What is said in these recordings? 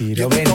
si lo ven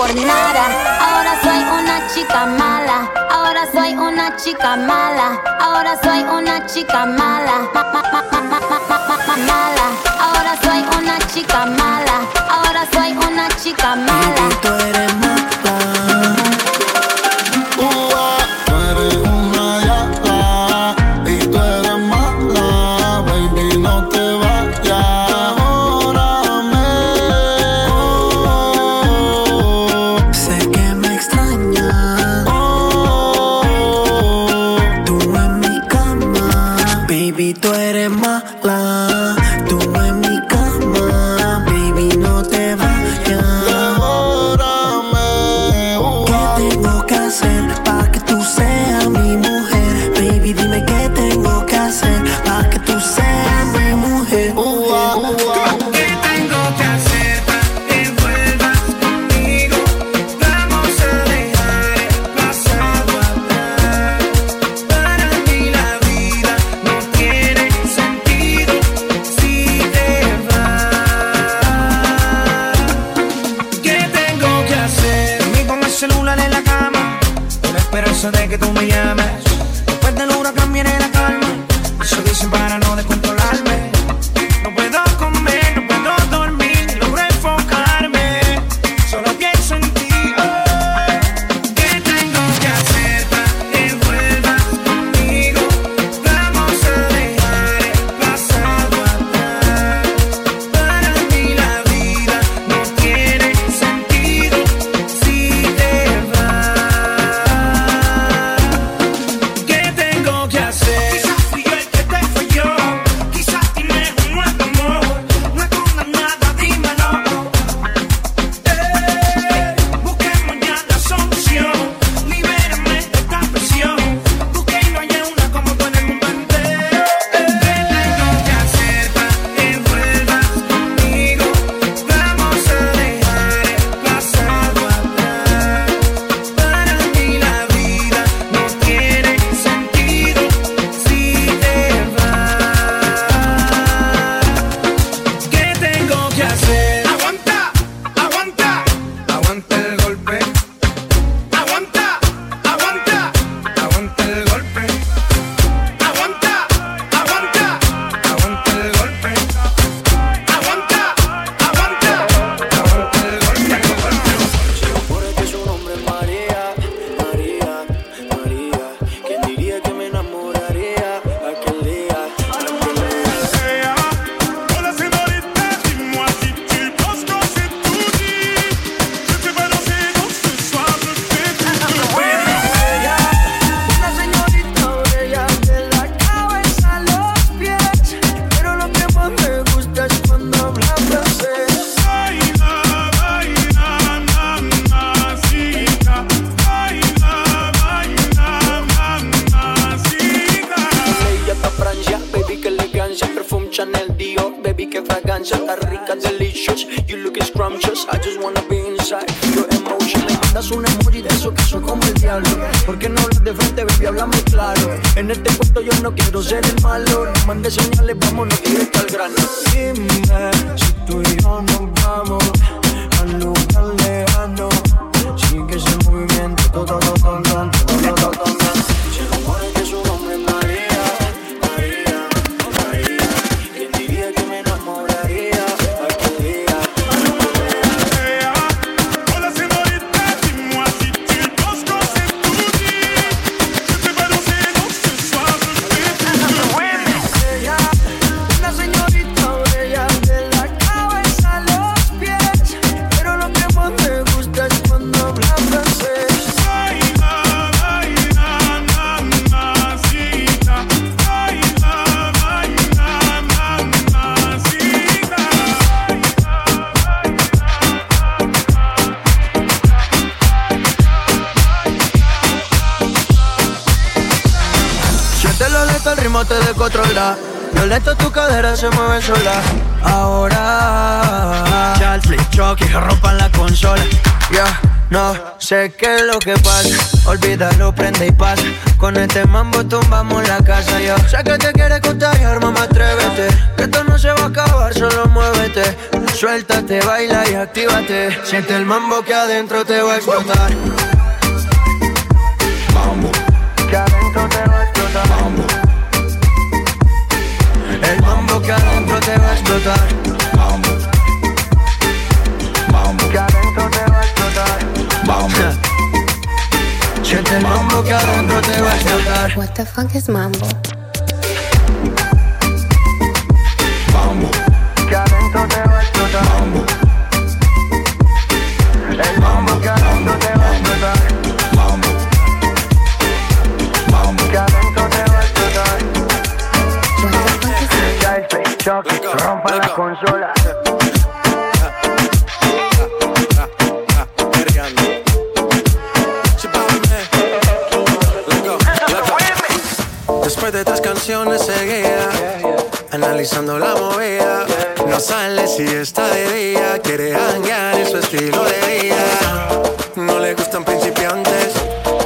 por. Ahora soy una chica mala. Ahora soy una chica mala. Ahora soy una chica mala. Mala. Ahora soy una chica mala. Ahora soy una chica mala. Tú eres mala. Cadera se mueve sola. Ahora. Ya el flip truck y que rompan la consola. Ya, no sé qué es lo que pasa. Olvídalo, prende y pasa. Con este mambo tumbamos la casa. Yo sé que te quieres contagiar, mamá, atrévete. Que esto no se va a acabar, solo muévete. Suéltate, baila y actívate. Siente el mambo que adentro te va a explotar. Mambo. Que adentro te va a explotar. Mambo te va a explotar. Mambo. Mambo. Que adentro te va a explotar. Mambo. Siente el mambo que adentro te va a explotar. What the fuck is? Mambo. Canciones seguía analizando la movida. No sale si está de día, quiere hanguear en su estilo de vida. No le gustan principiantes,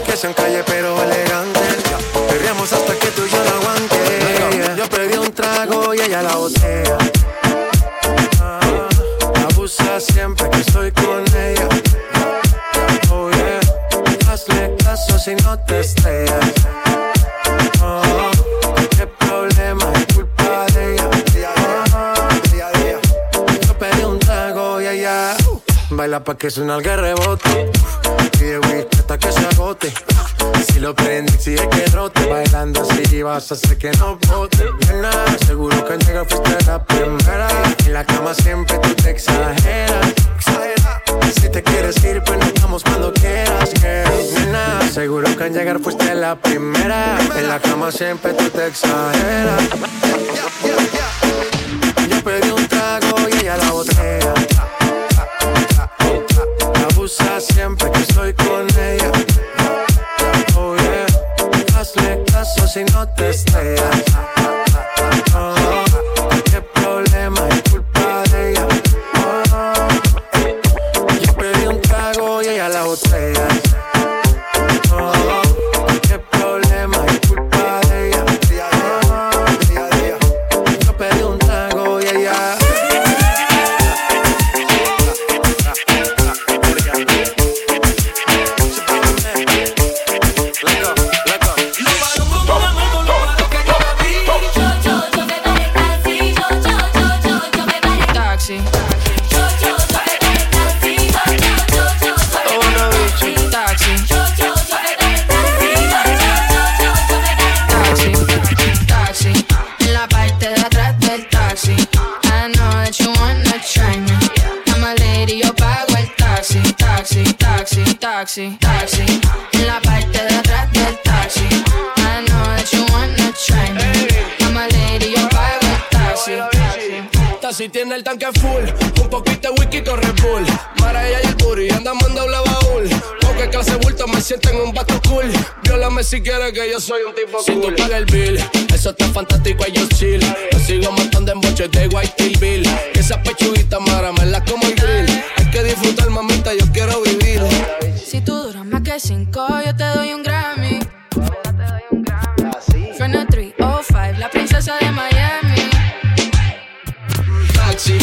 que sean calle pero elegantes. Perríamos hasta que tú y yo no aguante. Yo pedí un trago y ella la botella. Ah, abusa siempre que estoy con ella. Oh yeah, hazle caso si no te estrellas. Pa' que suena el rebote. Pide whisky hasta que se agote. Si lo prende, exige que rote. Bailando así vas a hacer que no bote. Nena, seguro que al llegar fuiste la primera. En la cama siempre tú te exageras. Si te quieres ir, pues nos vamos cuando quieras, girl. Nena, seguro que al llegar fuiste la primera. En la cama siempre tú te exageras. Yo pedí un trago y ella la botella. Abusa siempre que estoy con ella hazle caso si no te estrellas. Oh, Taxi, toxic. En la parte de atrás del taxi. I know that you wanna try me. I'm a lady, yo pago el taxi. Taxi tiene el tanque full, un poquito de whisky con Red Bull. Y el booty, andamos en doble baúl. Porque clase bulto me siento en un vato cool. Viólame si quieres que yo soy un tipo cool. Si tú pagas el bill, eso está fantástico y yo chill. Yo sigo montando en boches de White Bill. Que esa pechuguita mara me la como el grill. Hay que disfrutar, mamita, yo quiero vivir Tú duras más que cinco, yo te doy un Grammy. Ah, Suena 305, la princesa de Miami. Taxi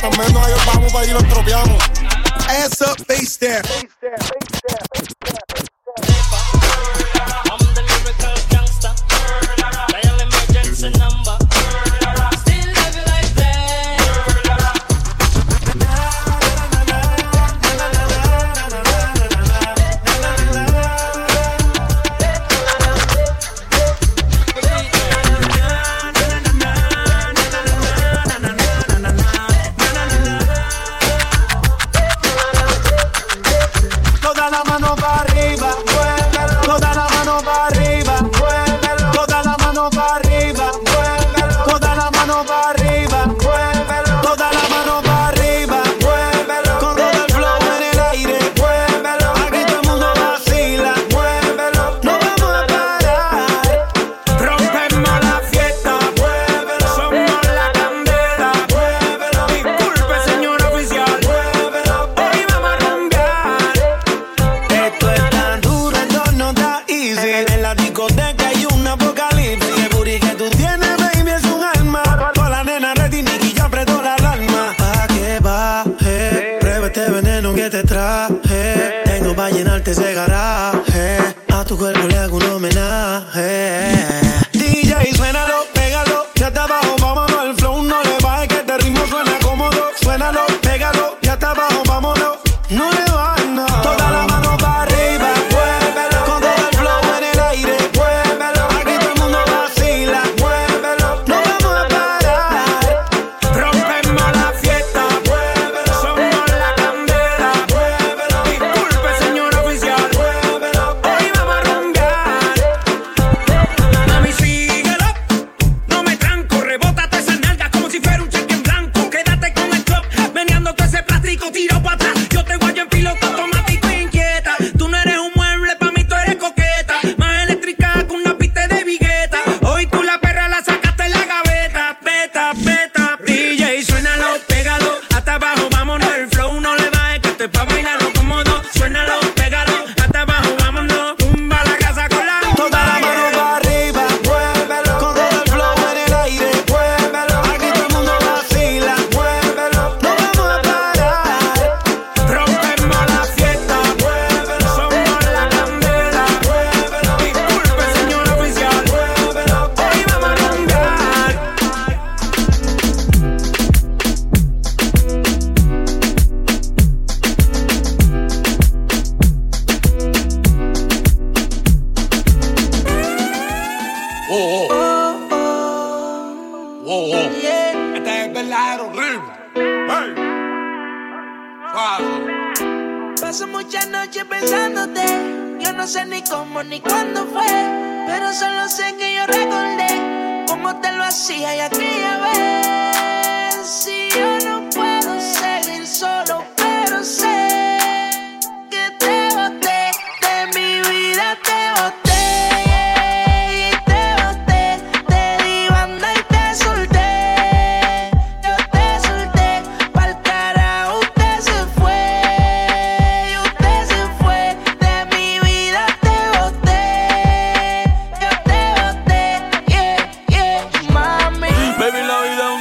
Vamos tropeamos. Ass up, face down.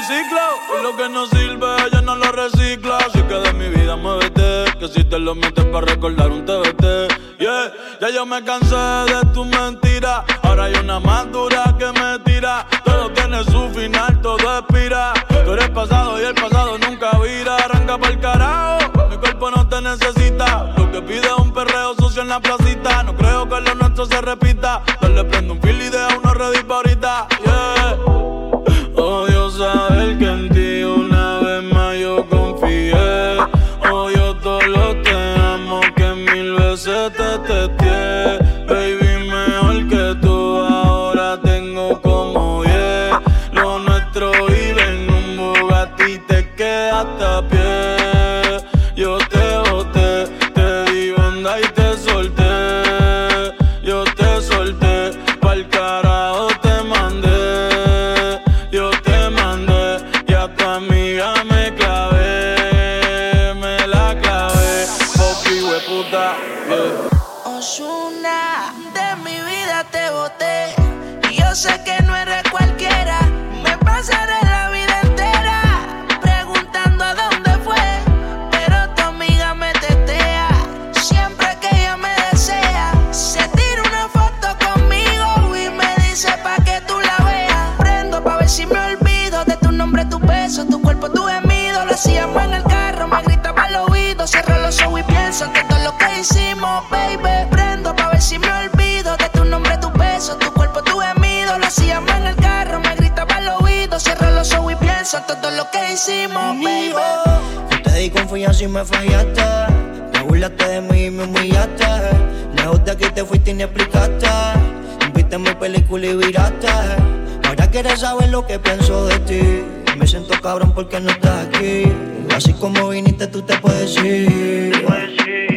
recicla y lo que no sirve ella no lo recicla. Así que de mi vida muévete, que si te lo metes para recordar un TBT. Yeah, ya yo me cansé de tu mentira. Ahora hay una más dura que me tira. Todo tiene su final, todo expira. Tú eres pasado y el pasado nunca vira. Arranca para el carajo, mi cuerpo no te necesita. Lo que pide es un perreo sucio en la placita. No creo que lo nuestro se repita. Dale prendo un fil y deja uno ready para ahorita. Yeah. Oh, saber que en me fallaste. Te burlaste de mí y me humillaste. Lejos de aquí te fuiste y ni explicaste. Viste mi película y viraste. Ahora quieres saber lo que pienso de ti. Me siento cabrón porque no estás aquí. Así como viniste, tú te puedes ir. Te puedes ir.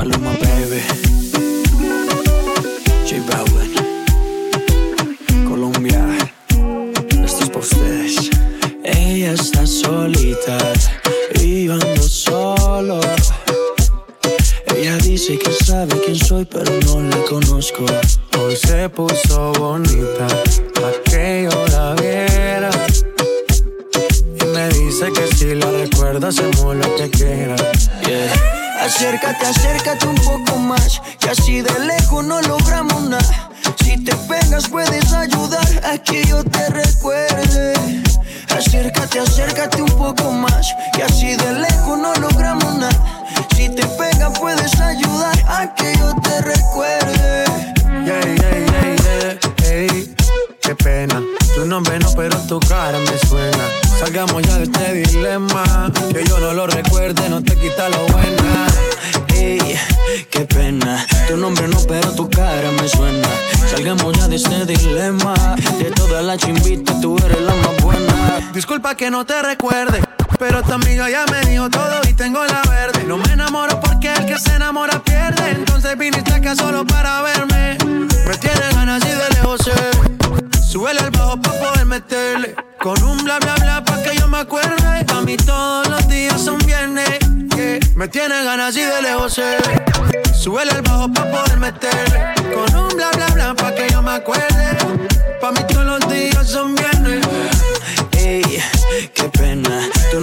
Paloma. no te recuerde. Pero tu amiga ya me dijo todo y tengo la verde. No me enamoro porque el que se enamora pierde. Entonces viniste acá solo para verme. Me tiene ganas y de lejos sé. Súbele al bajo para poder meterle. Con un bla bla bla pa' que yo me acuerde. A mí todos los días son viernes. Yeah. Me tiene ganas y de lejos sé. Súbele al bajo pa' poder meterle. Con un bla bla bla pa' que yo me acuerde. Pa' mí todos los días son viernes.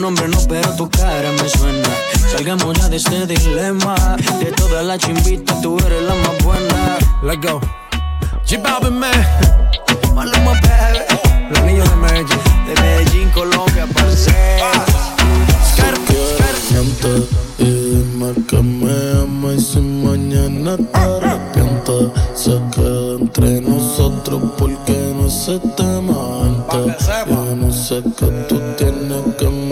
nombre no, pero tu cara me suena. Salgamos ya de este dilema. De todas las chimbitas, tú eres la más buena. Let's go. G Balvin, man. Maluma, baby. Los niños de Medellín. De Medellín, Colombia, parceros. Siente y dime que me ama y si mañana te arrepientes Se queda entre nosotros porque no se tema antes Yo no sé que tú tienes que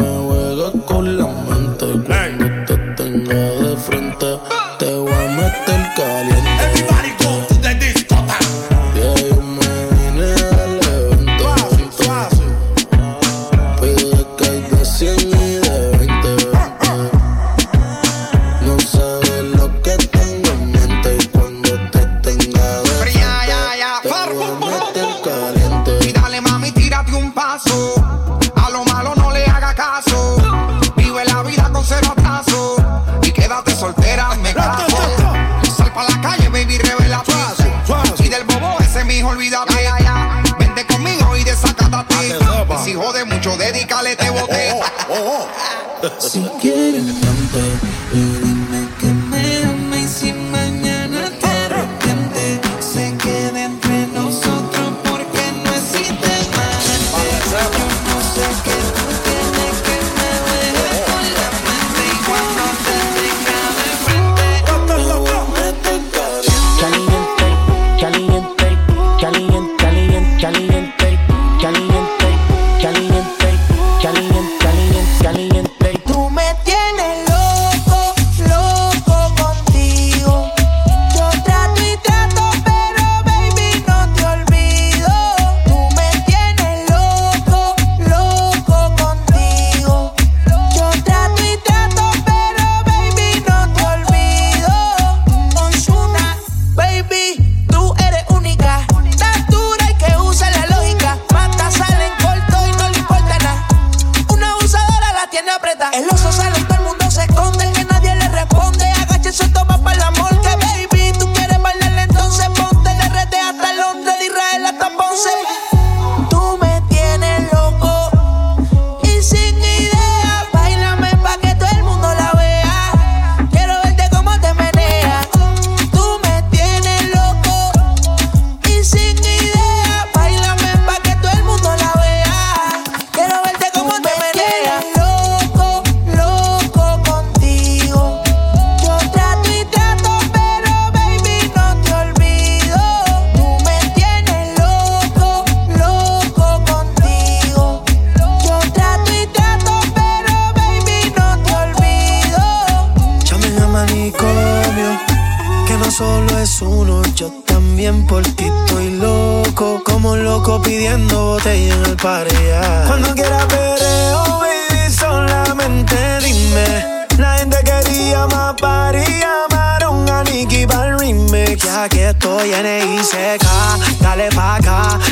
dedicarle te boté.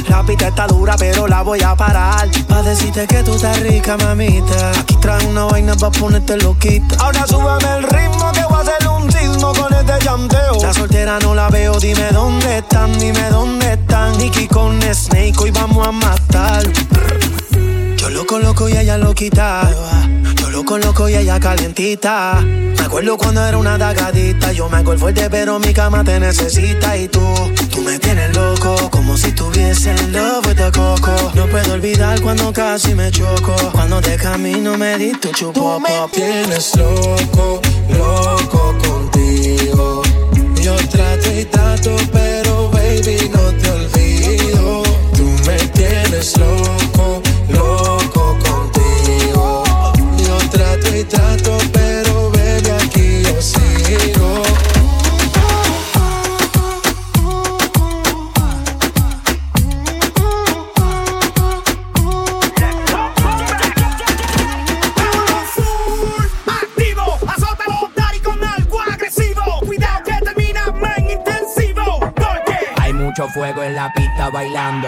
La pita está dura, pero la voy a parar. Pa' decirte que tú estás rica, mamita. Aquí trae una vaina pa' ponerte loquita. Ahora súbeme el ritmo que voy a hacer un ritmo con este llanteo. La soltera no la veo, dime dónde están, dime dónde están. Nicky con Snake, hoy vamos a matar. Yo lo coloco y ella lo quita. Yo lo coloco y ella calientita. Acuerdo cuando era una dagadita. Yo me hago el fuerte, pero mi cama te necesita. Y tú, tú me tienes loco. Como si tuviese en love the coco. No puedo olvidar cuando casi me choco. Cuando de camino me di tu chupo. Tú me tienes loco, loco contigo. Yo trato y trato, pero baby no te olvido. Tú me tienes loco fuego en la pista bailando.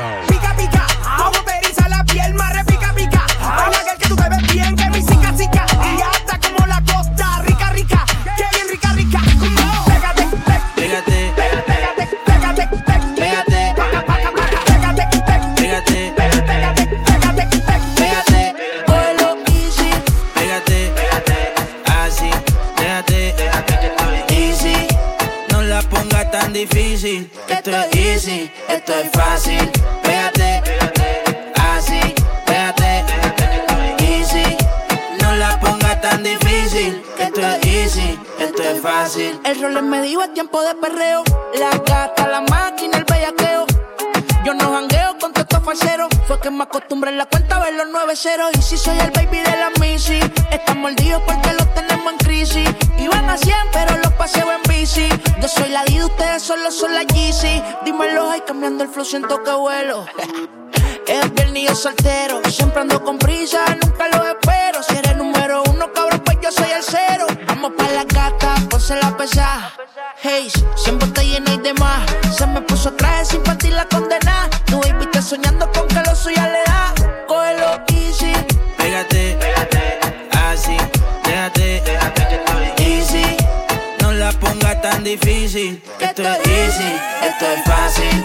La gata, la máquina, el bellaqueo. Yo no jangueo con todos estos falseros. Fue que me acostumbré en la cuenta a ver los nueve ceros. Y si soy el baby de la Missy, están mordidos porque los tenemos en crisis. Iban a 100, pero los paseo en bici. Yo soy la D, ustedes solo son la Yeezy. Dímelo, ay, cambiando el flow, siento que vuelo. Es viernes yo soltero. Siempre ando con prisa, nunca lo espero. Si eres número uno, cabrón, pues yo soy el cero. Vamos pa' la gata, ponse la pesa. Puso traje sin partir la condena. Baby está soñando con que lo suya le da. Cógelo easy. Pégate, así, déjate, easy. No la pongas tan difícil. Esto es easy, esto es fácil.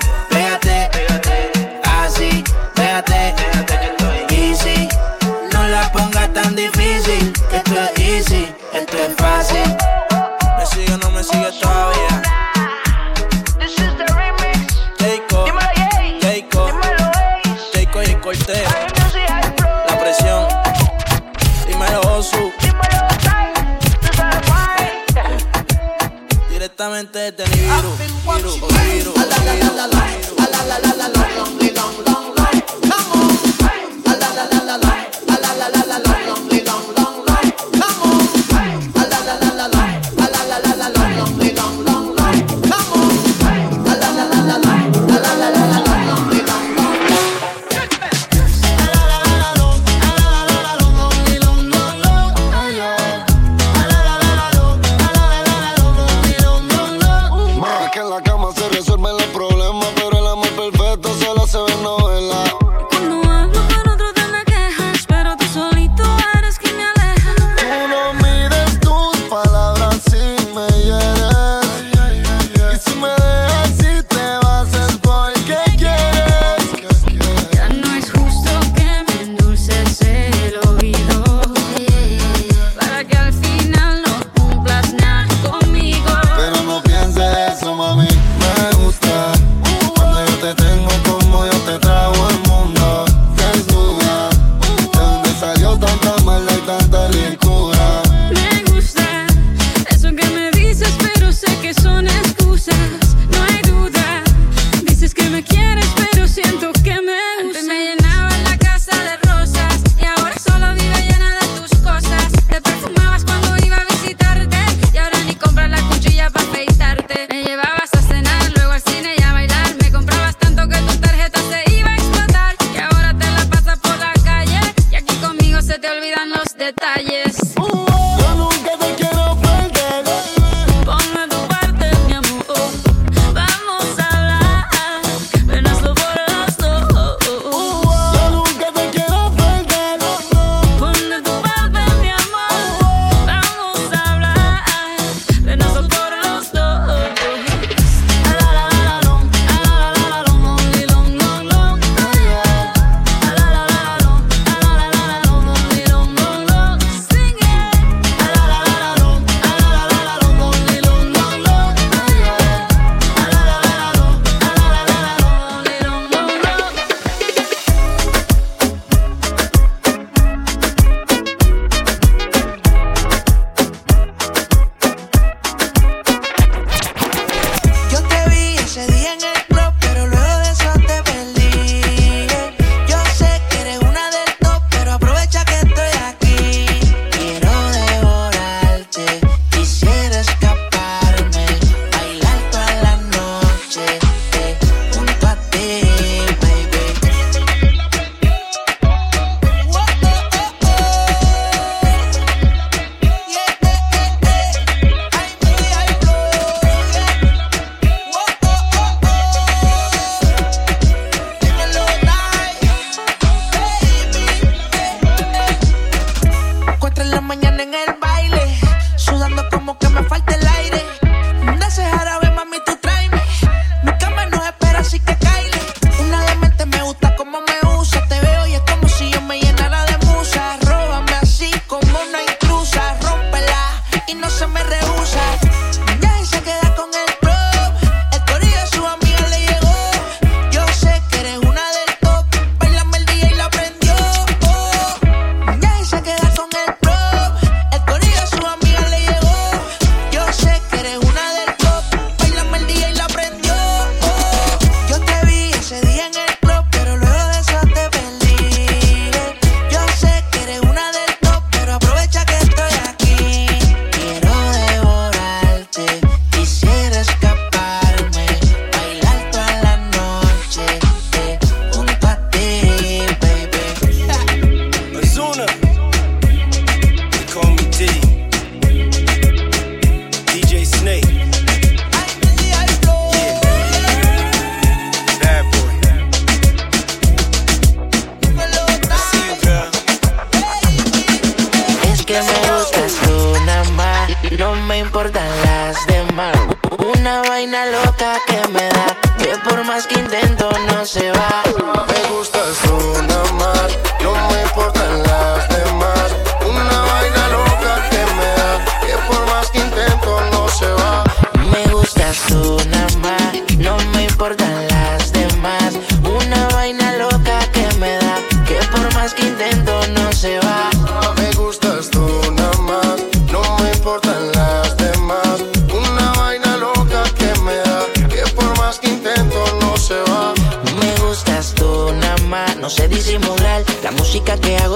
vaina loca que me da, que por más que intento no se va. Me gustas tú nada más, no me importa.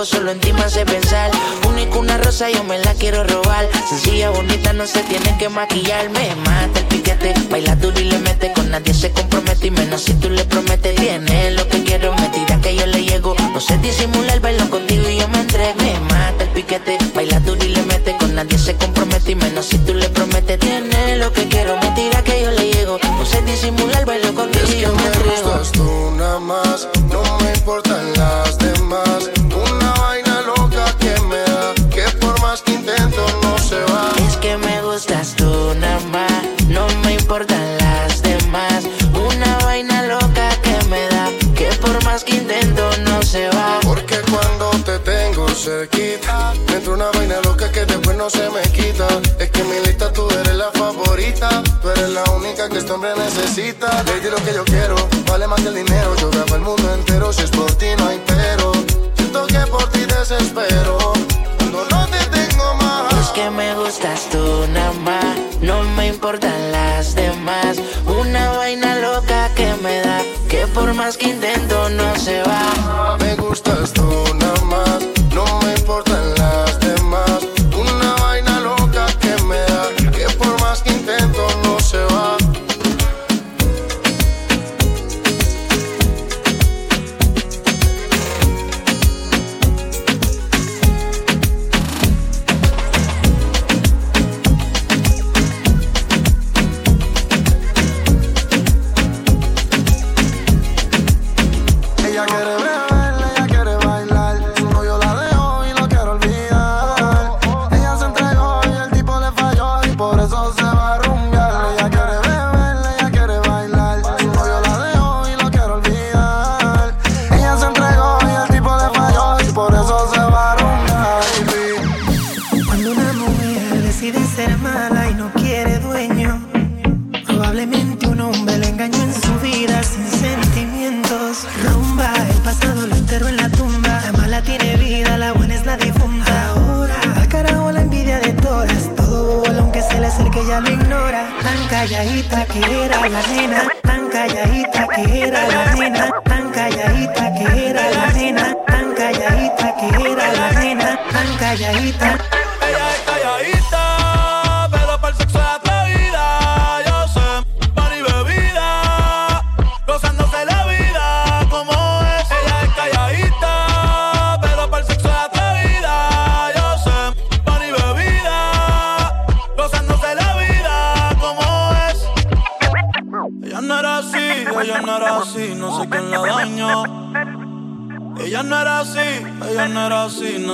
solo en ti me hace pensar. Único una rosa, yo me la quiero robar. Sencilla, bonita, no se tiene que maquillar. Me mata el piquete, baila duro y le mete. Con nadie se compromete y menos si tú le prometes. Tiene lo que quiero, me tira que yo le llego. No sé disimular, bailo contigo y yo me entrego. Me mata el piquete, baila duro y le mete. Con nadie se compromete y menos si tú le prometes. Tiene lo que quiero, me tira que yo le llego. No sé disimular necesitas, baby, lo que yo quiero, vale más que el dinero. calladita que era la nena, tan calladita que era la nena, tan calladita que era la nena, tan calladita que era la nena, tan calladita.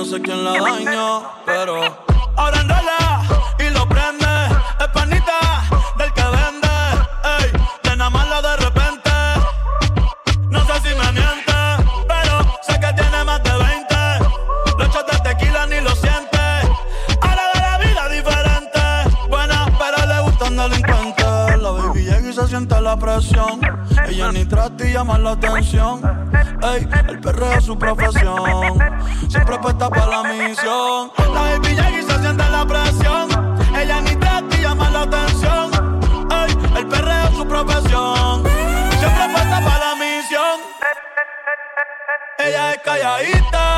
no sé quién la dañó, pero ahora enrola y lo prende. Es panita del que vende, ey, de nada malo de repente. No sé si me miente, pero sé que tiene más de 20. Los echas de tequila ni lo siente. Ahora de la vida diferente. Buena, pero le gusta gustan delincuentes. La baby llega y se siente la presión. Ella ni trata y llama la atención. Ey, el perro es su profesión. Siempre puesta para la misión. La baby y se siente la presión. Ella ni y llama la atención. Ey, el perreo es su profesión. Siempre puesta para la misión. Ella es calladita,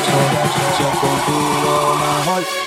playa, hay alcohol, si